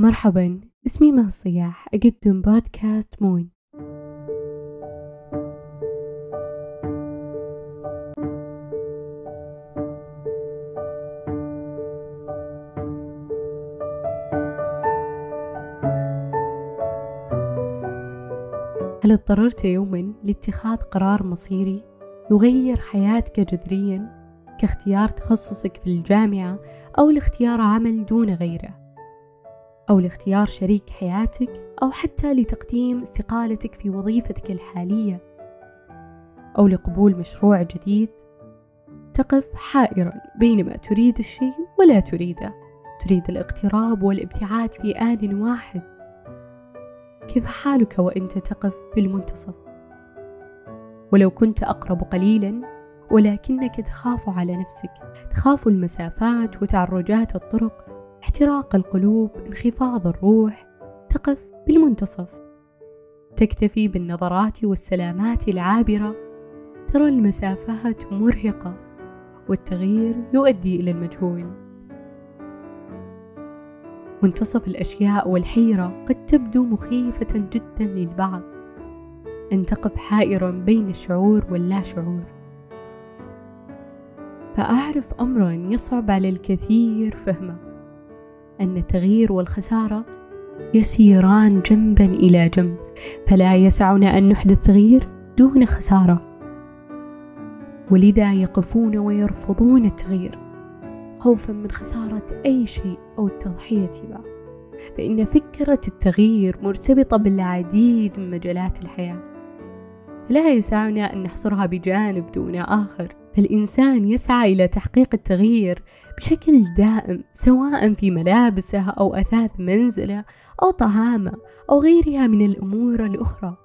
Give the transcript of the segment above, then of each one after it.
مرحبا اسمي مها الصياح أقدم بودكاست مون. هل اضطررت يوما لاتخاذ قرار مصيري يغير حياتك جذريا كاختيار تخصصك في الجامعة أو لاختيار عمل دون غيره؟ أو لاختيار شريك حياتك أو حتى لتقديم استقالتك في وظيفتك الحالية. أو لقبول مشروع جديد. تقف حائرا بين ما تريد الشيء ولا تريده. تريد الاقتراب والابتعاد في آن واحد. كيف حالك وإنت تقف في المنتصف ولو كنت أقرب قليلا ولكنك تخاف على نفسك. تخاف المسافات وتعرجات الطرق. احتراق القلوب انخفاض الروح تقف بالمنتصف. تكتفي بالنظرات والسلامات العابرة. ترى المسافات مرهقة والتغيير يؤدي إلى المجهول. منتصف الأشياء والحيرة قد تبدو مخيفة جدا للبعض. أن تقف حائرا بين الشعور واللا شعور. فأعرف أمرا يصعب على الكثير فهمه أن التغيير والخسارة يسيران جنبا إلى جنب فلا يسعنا أن نحدث تغيير دون خسارة. ولذا يقفون ويرفضون التغيير خوفا من خسارة أي شيء أو التضحية به فإن فكرة التغيير مرتبطة بالعديد من مجالات الحياة لا يسعنا أن نحصرها بجانب دون آخر. فالإنسان يسعى إلى تحقيق التغيير بشكل دائم سواء في ملابسه أو أثاث منزله أو طعامه أو غيرها من الأمور الأخرى.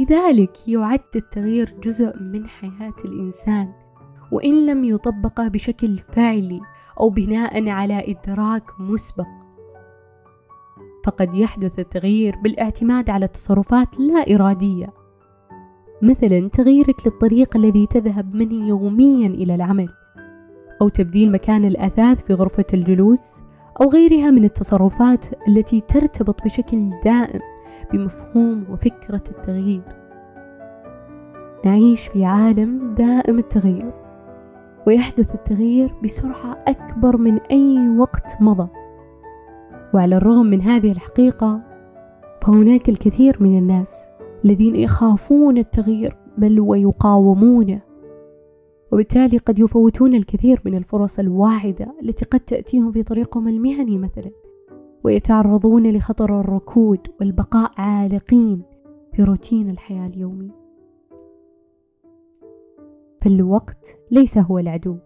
لذلك يعد التغيير جزء من حياة الإنسان وإن لم يطبق بشكل فعلي أو بناء على إدراك مسبق. فقد يحدث التغيير بالاعتماد على تصرفات لا إرادية مثلا تغييرك للطريق الذي تذهب منه يوميا إلى العمل أو تبديل مكان الأثاث في غرفة الجلوس أو غيرها من التصرفات التي ترتبط بشكل دائم بمفهوم وفكرة التغيير. نعيش في عالم دائم التغير ويحدث التغيير بسرعة أكبر من أي وقت مضى. وعلى الرغم من هذه الحقيقة فهناك الكثير من الناس الذين يخافون التغيير بل ويقاومونه. وبالتالي قد يفوتون الكثير من الفرص الواعدة التي قد تأتيهم في طريقهم المهني مثلا ويتعرضون لخطر الركود والبقاء عالقين في روتين الحياة اليومي. فالوقت ليس هو العدو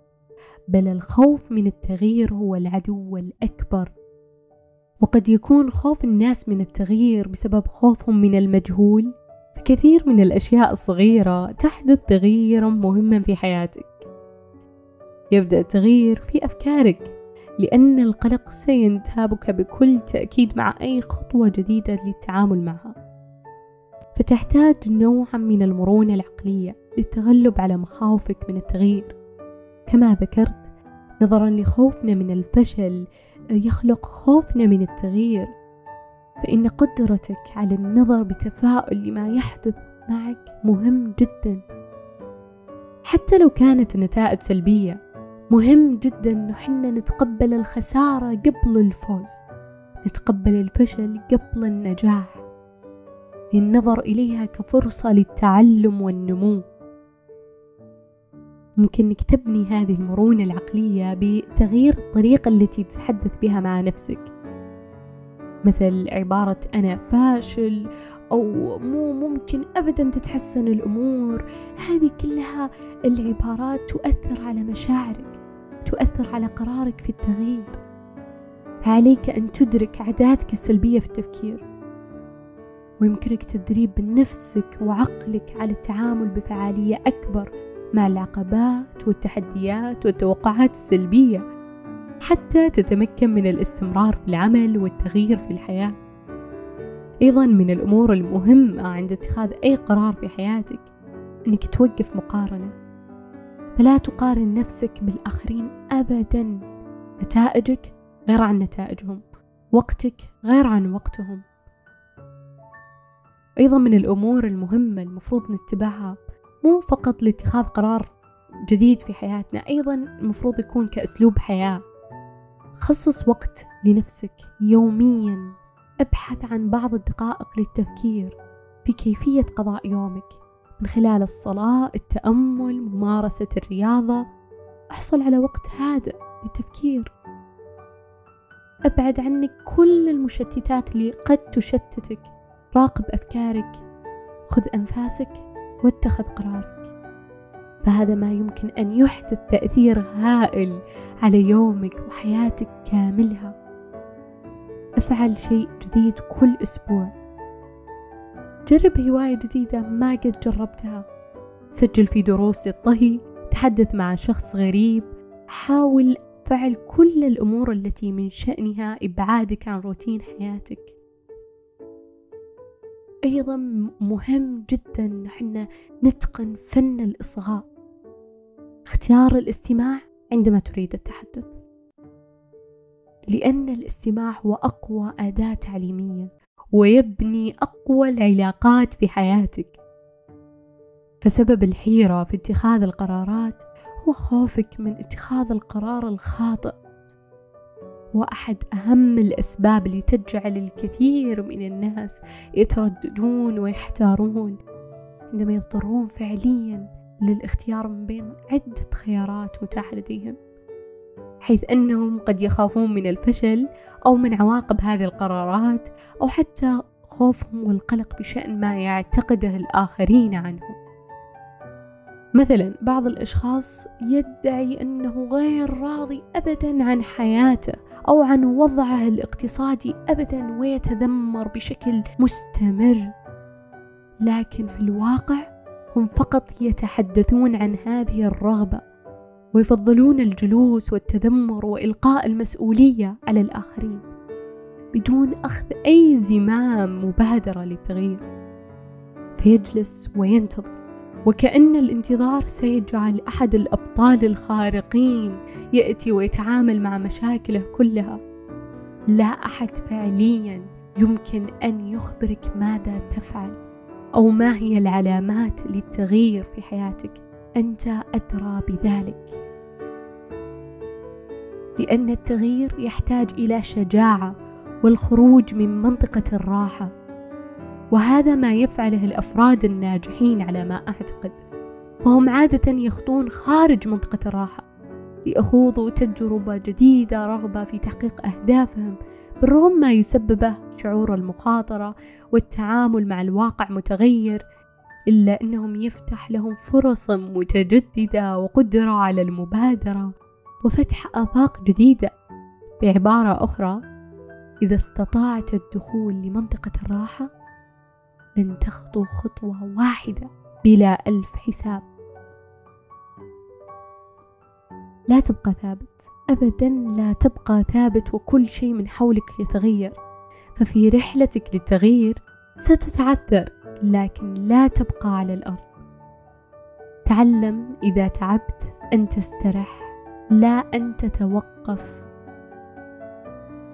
بل الخوف من التغيير هو العدو الأكبر. وقد يكون خوف الناس من التغيير بسبب خوفهم من المجهول فكثير من الأشياء الصغيرة تحدث تغييرا مهما في حياتك. يبدأ التغيير في أفكارك لأن القلق سينتابك بكل تأكيد مع أي خطوة جديدة للتعامل معها. فتحتاج نوعا من المرونة العقلية للتغلب على مخاوفك من التغيير. كما ذكرت نظرا لخوفنا من الفشل يخلق خوفنا من التغيير. فإن قدرتك على النظر بتفاؤل لما يحدث معك مهم جدا. حتى لو كانت النتائج سلبية مهم جدا نحن نتقبل الخسارة قبل الفوز نتقبل الفشل قبل النجاح. للنظر إليها كفرصة للتعلم والنمو. ممكن انك تبني هذه المرونة العقلية بتغيير الطريقة التي تتحدث بها مع نفسك. مثل عبارة أنا فاشل أو مو ممكن أبدا تتحسن الأمور. هذه كلها العبارات تؤثر على مشاعرك تؤثر على قرارك في التغيير. فعليك أن تدرك عاداتك السلبية في التفكير ويمكنك تدريب نفسك وعقلك على التعامل بفعالية أكبر مع العقبات والتحديات والتوقعات السلبية. حتى تتمكن من الاستمرار في العمل والتغيير في الحياة. أيضا من الأمور المهمة عند اتخاذ أي قرار في حياتك أنك توقف مقارنة. فلا تقارن نفسك بالآخرين أبدا. نتائجك غير عن نتائجهم. وقتك غير عن وقتهم. أيضا من الأمور المهمة المفروض نتبعها مو فقط لاتخاذ قرار جديد في حياتنا أيضا المفروض يكون كأسلوب حياة. خصص وقت لنفسك يوميا. ابحث عن بعض الدقائق للتفكير في كيفية قضاء يومك. من خلال الصلاة التأمل ممارسة الرياضة احصل على وقت هادئ للتفكير. أبعد عنك كل المشتتات اللي قد تشتتك. راقب أفكارك. خذ أنفاسك واتخذ قرارك فهذا ما يمكن أن يحدث تأثير هائل على يومك وحياتك كاملها. افعل شيء جديد كل أسبوع. جرب هواية جديدة ما قد جربتها. سجل في دروس للطهي تحدث مع شخص غريب. حاول فعل كل الأمور التي من شأنها إبعادك عن روتين حياتك. أيضا مهم جدا نحن نتقن فن الإصغاء. اختيار الاستماع عندما تريد التحدث. لأن الاستماع هو أقوى أداة تعليمية ويبني أقوى العلاقات في حياتك. فسبب الحيرة في اتخاذ القرارات هو خوفك من اتخاذ القرار الخاطئ. هو أحد أهم الأسباب اللي تجعل الكثير من الناس يترددون ويحتارون عندما يضطرون فعليا للاختيار من بين عدة خيارات متاحة لديهم حيث أنهم قد يخافون من الفشل أو من عواقب هذه القرارات أو حتى خوفهم والقلق بشأن ما يعتقده الآخرين عنهم مثلا بعض الأشخاص يدعي أنه غير راضي أبدا عن حياته أو عن وضعه الاقتصادي أبدا ويتذمر بشكل مستمر. لكن في الواقع هم فقط يتحدثون عن هذه الرغبة ويفضلون الجلوس والتذمر وإلقاء المسؤولية على الآخرين بدون أخذ أي زمام مبادرة للتغيير. فيجلس وينتظر وكأن الانتظار سيجعل أحد الأبطال الخارقين يأتي ويتعامل مع مشاكله كلها. لا أحد فعليا يمكن أن يخبرك ماذا تفعل. أو ما هي العلامات للتغيير في حياتك؟ أنت أدرى بذلك. لأن التغيير يحتاج إلى شجاعة والخروج من منطقة الراحة وهذا ما يفعله الأفراد الناجحين على ما أعتقد. وهم عادة يخطون خارج منطقة الراحة ليخوضوا تجربة جديدة رغبة في تحقيق أهدافهم بالرغم ما يسببه شعور المخاطرة والتعامل مع الواقع متغير إلا أنهم يفتح لهم فرص متجددة وقدرة على المبادرة وفتح آفاق جديدة. بعبارة أخرى إذا استطاعت الدخول لمنطقة الراحة لن تخطو خطوة واحدة بلا ألف حساب. لا تبقى ثابت. أبدا لا تبقى ثابت وكل شيء من حولك يتغير. ففي رحلتك للتغيير ستتعثر لكن لا تبقى على الأرض. تعلم إذا تعبت أن تسترح لا أن تتوقف.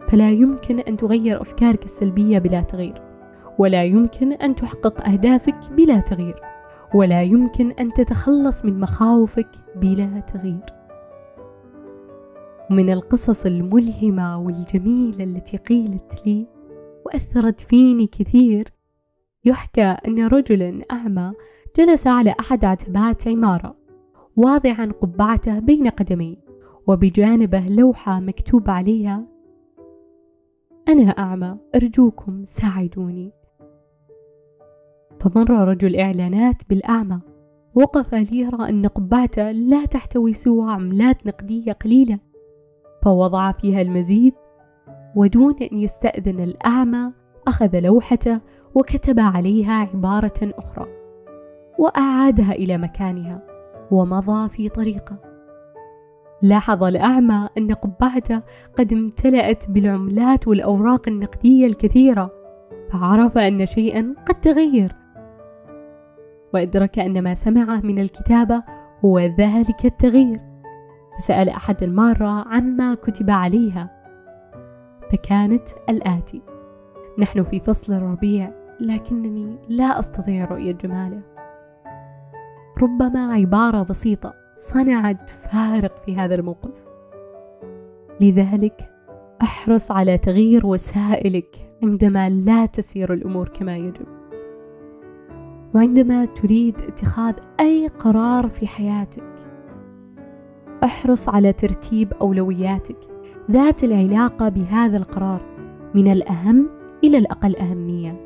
فلا يمكن أن تغير أفكارك السلبية بلا تغيير ولا يمكن أن تحقق أهدافك بلا تغيير ولا يمكن أن تتخلص من مخاوفك بلا تغيير. من القصص الملهمة والجميلة التي قيلت لي وأثرت فيني كثير. يحكى أن رجلا أعمى جلس على أحد عتبات عمارة واضعا قبعته بين قدميه وبجانبه لوحة مكتوب عليها أنا أعمى أرجوكم ساعدوني. فمر رجل إعلانات بالأعمى وقف ليرى أن قبعته لا تحتوي سوى عملات نقدية قليلة. فوضع فيها المزيد ودون أن يستأذن الأعمى أخذ لوحته وكتب عليها عبارة أخرى وأعادها إلى مكانها ومضى في طريقه. لاحظ الأعمى أن قبعته قد امتلأت بالعملات والأوراق النقدية الكثيرة فعرف أن شيئا قد تغير. وأدرك أن ما سمعه من الكتابة هو ذلك التغيير. فسأل أحد المارة عما كتب عليها. فكانت الآتي. نحن في فصل الربيع لكنني لا أستطيع رؤية جماله. ربما عبارة بسيطة صنعت فارق في هذا الموقف. لذلك أحرص على تغيير وسائلك عندما لا تسير الأمور كما يجب. وعندما تريد اتخاذ أي قرار في حياتك احرص على ترتيب أولوياتك. ذات العلاقة بهذا القرار من الأهم إلى الأقل أهمية.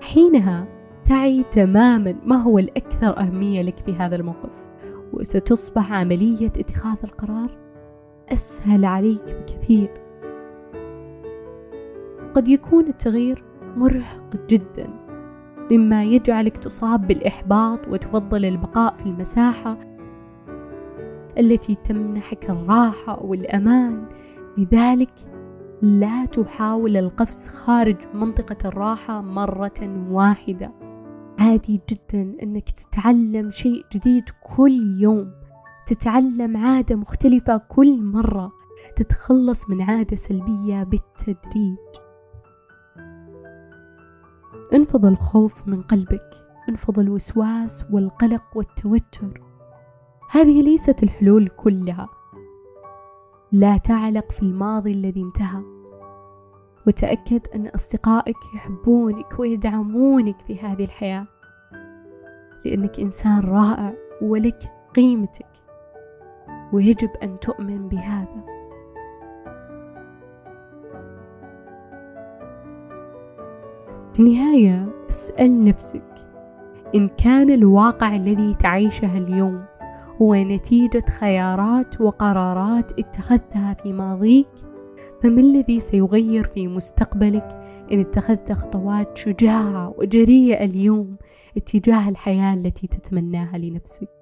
حينها تعي تماما ما هو الأكثر أهمية لك في هذا الموقف وستصبح عملية اتخاذ القرار أسهل عليك بكثير. قد يكون التغيير مرهق جدا مما يجعلك تصاب بالإحباط وتفضل البقاء في المساحة التي تمنحك الراحة والأمان. لذلك لا تحاول القفز خارج منطقة الراحة مرة واحدة. عادي جدا أنك تتعلم شيء جديد كل يوم. تتعلم عادة مختلفة كل مرة. تتخلص من عادة سلبية بالتدريج. انفض الخوف من قلبك. انفض الوسواس والقلق والتوتر. هذه ليست الحلول كلها. لا تعلق في الماضي الذي انتهى. وتأكد أن أصدقائك يحبونك ويدعمونك في هذه الحياة. لأنك إنسان رائع ولك قيمتك. ويجب أن تؤمن بهذا. في النهاية اسأل نفسك إن كان الواقع الذي تعيشه اليوم هو نتيجة خيارات وقرارات اتخذتها في ماضيك؟ فما الذي سيغير في مستقبلك إن اتخذت خطوات شجاعة وجريئة اليوم اتجاه الحياة التي تتمناها لنفسك؟